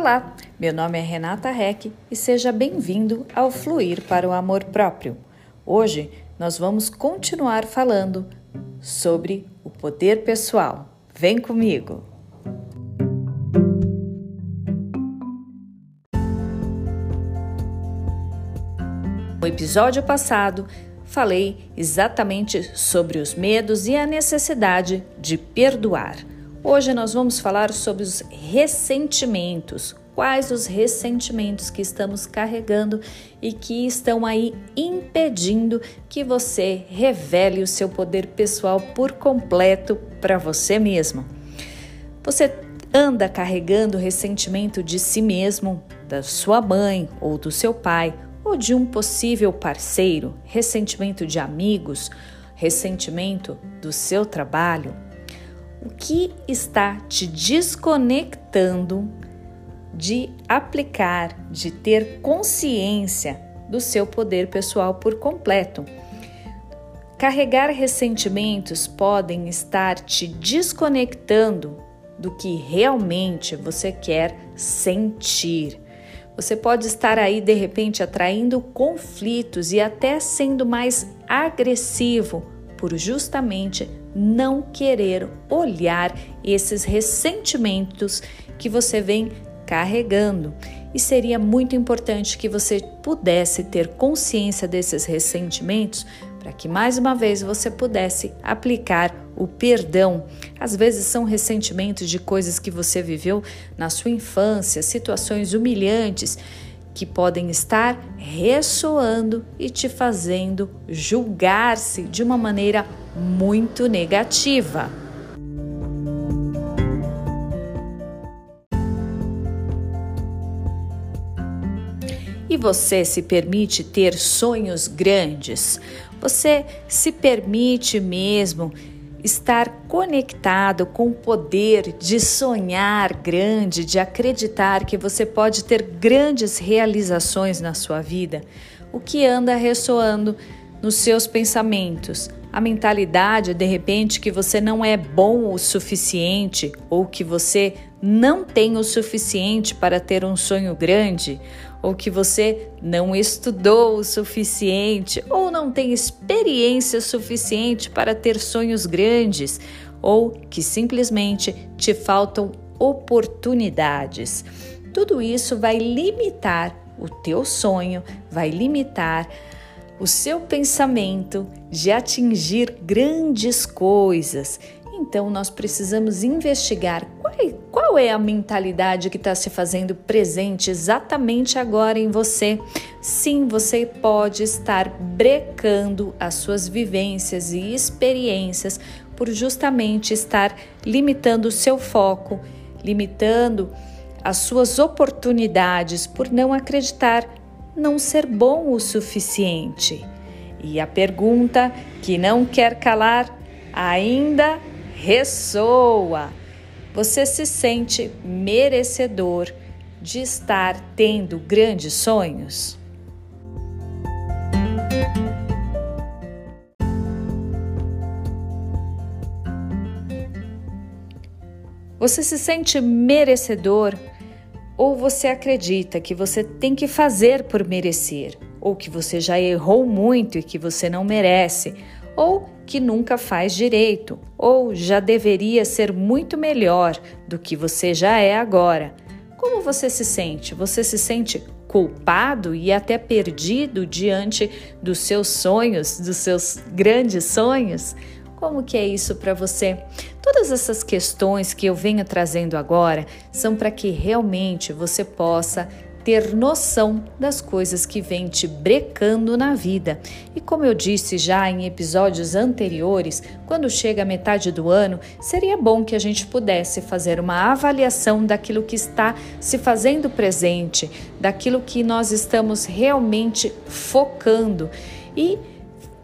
Olá, meu nome é Renata Reck e seja bem-vindo ao Fluir para o Amor Próprio. Hoje nós vamos continuar falando sobre o poder pessoal. Vem comigo! No episódio passado, falei exatamente sobre os medos e a necessidade de perdoar. Hoje nós vamos falar sobre os ressentimentos. Quais os ressentimentos que estamos carregando e que estão aí impedindo que você revele o seu poder pessoal por completo para você mesmo? Você anda carregando ressentimento de si mesmo, da sua mãe ou do seu pai ou de um possível parceiro, ressentimento de amigos, ressentimento do seu trabalho? O que está te desconectando de aplicar, de ter consciência do seu poder pessoal por completo? Carregar ressentimentos podem estar te desconectando do que realmente você quer sentir. Você pode estar aí de repente atraindo conflitos e até sendo mais agressivo por justamente não querer olhar esses ressentimentos que você vem carregando. E seria muito importante que você pudesse ter consciência desses ressentimentos para que mais uma vez você pudesse aplicar o perdão. Às vezes são ressentimentos de coisas que você viveu na sua infância, situações humilhantes que podem estar ressoando e te fazendo julgar-se de uma maneira muito negativa. E você se permite ter sonhos grandes? Você se permite mesmo estar conectado com o poder de sonhar grande, de acreditar que você pode ter grandes realizações na sua vida, o que anda ressoando nos seus pensamentos. A mentalidade, de repente, que você não é bom o suficiente ou que você não tem o suficiente para ter um sonho grande, ou que você não estudou o suficiente, ou não tem experiência suficiente para ter sonhos grandes, ou que simplesmente te faltam oportunidades. Tudo isso vai limitar o teu sonho, vai limitar o seu pensamento de atingir grandes coisas. Então, nós precisamos investigar qual é, qual é a mentalidade que está se fazendo presente exatamente agora em você. Sim, você pode estar brecando as suas vivências e experiências por justamente estar limitando o seu foco, limitando as suas oportunidades por não acreditar, não ser bom o suficiente. E a pergunta que não quer calar ainda ressoa. Você se sente merecedor de estar tendo grandes sonhos? Você se sente merecedor ou você acredita que você tem que fazer por merecer, ou que você já errou muito e que você não merece, ou que nunca faz direito, ou já deveria ser muito melhor do que você já é agora. Como você se sente? Você se sente culpado e até perdido diante dos seus sonhos, dos seus grandes sonhos? Como que é isso para você? Todas essas questões que eu venho trazendo agora são para que realmente você possa ter noção das coisas que vem te brecando na vida. E como eu disse já em episódios anteriores, quando chega a metade do ano, seria bom que a gente pudesse fazer uma avaliação daquilo que está se fazendo presente, daquilo que nós estamos realmente focando e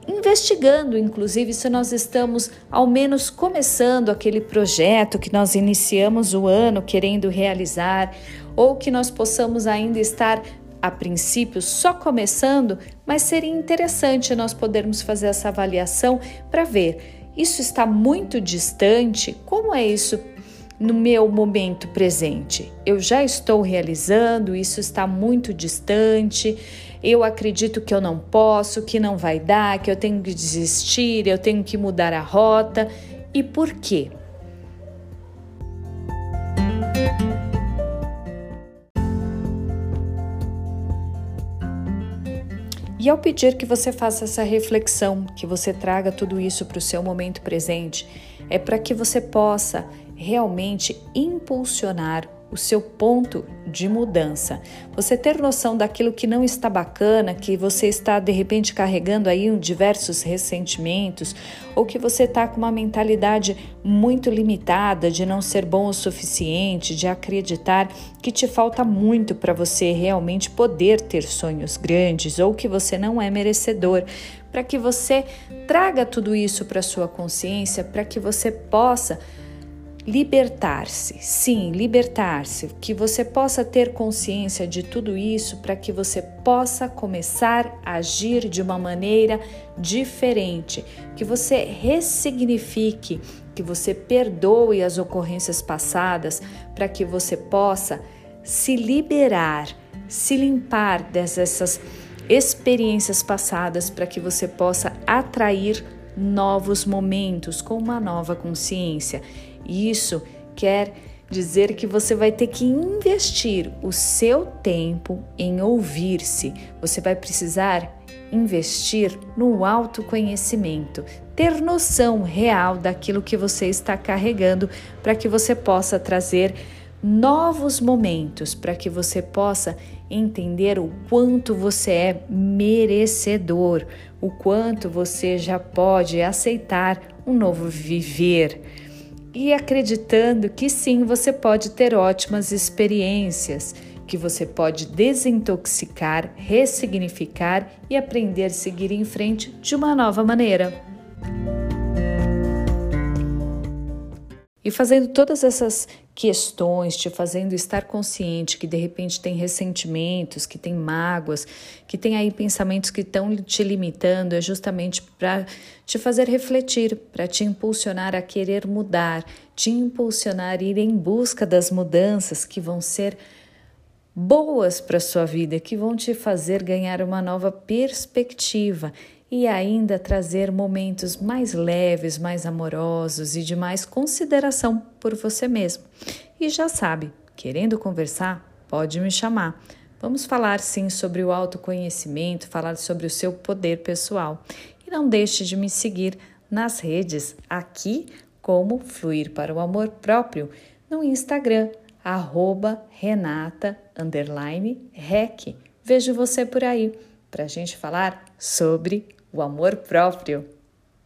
investigando, inclusive, se nós estamos ao menos começando aquele projeto que nós iniciamos o ano querendo realizar, ou que nós possamos ainda estar a princípio só começando, mas seria interessante nós podermos fazer essa avaliação para ver isso está muito distante, como é isso no meu momento presente? Eu já estou realizando, isso está muito distante, eu acredito que eu não posso, que não vai dar, que eu tenho que desistir, eu tenho que mudar a rota. E por quê? E ao pedir que você faça essa reflexão, que você traga tudo isso para o seu momento presente, é para que você possa realmente impulsionar o seu ponto de mudança. Você ter noção daquilo que não está bacana, que você está de repente carregando aí diversos ressentimentos, ou que você está com uma mentalidade muito limitada de não ser bom o suficiente, de acreditar que te falta muito para você realmente poder ter sonhos grandes, ou que você não é merecedor, para que você traga tudo isso para sua consciência, para que você possa libertar-se, sim, libertar-se, que você possa ter consciência de tudo isso para que você possa começar a agir de uma maneira diferente, que você ressignifique, que você perdoe as ocorrências passadas para que você possa se liberar, se limpar dessas experiências passadas para que você possa atrair novos momentos com uma nova consciência. Isso quer dizer que você vai ter que investir o seu tempo em ouvir-se. Você vai precisar investir no autoconhecimento, ter noção real daquilo que você está carregando para que você possa trazer novos momentos, para que você possa entender o quanto você é merecedor, o quanto você já pode aceitar um novo viver e acreditando que sim, você pode ter ótimas experiências, que você pode desintoxicar, ressignificar e aprender a seguir em frente de uma nova maneira. E fazendo todas essas questões, te fazendo estar consciente que de repente tem ressentimentos, que tem mágoas, que tem aí pensamentos que estão te limitando, é justamente para te fazer refletir, para te impulsionar a querer mudar, te impulsionar a ir em busca das mudanças que vão ser boas para a sua vida, que vão te fazer ganhar uma nova perspectiva e ainda trazer momentos mais leves, mais amorosos e de mais consideração por você mesmo. E já sabe, querendo conversar, pode me chamar. Vamos falar sim sobre o autoconhecimento, falar sobre o seu poder pessoal. E não deixe de me seguir nas redes aqui como Fluir para o Amor Próprio no Instagram, arroba Renata Rec. Vejo você por aí para a gente falar sobre o amor próprio.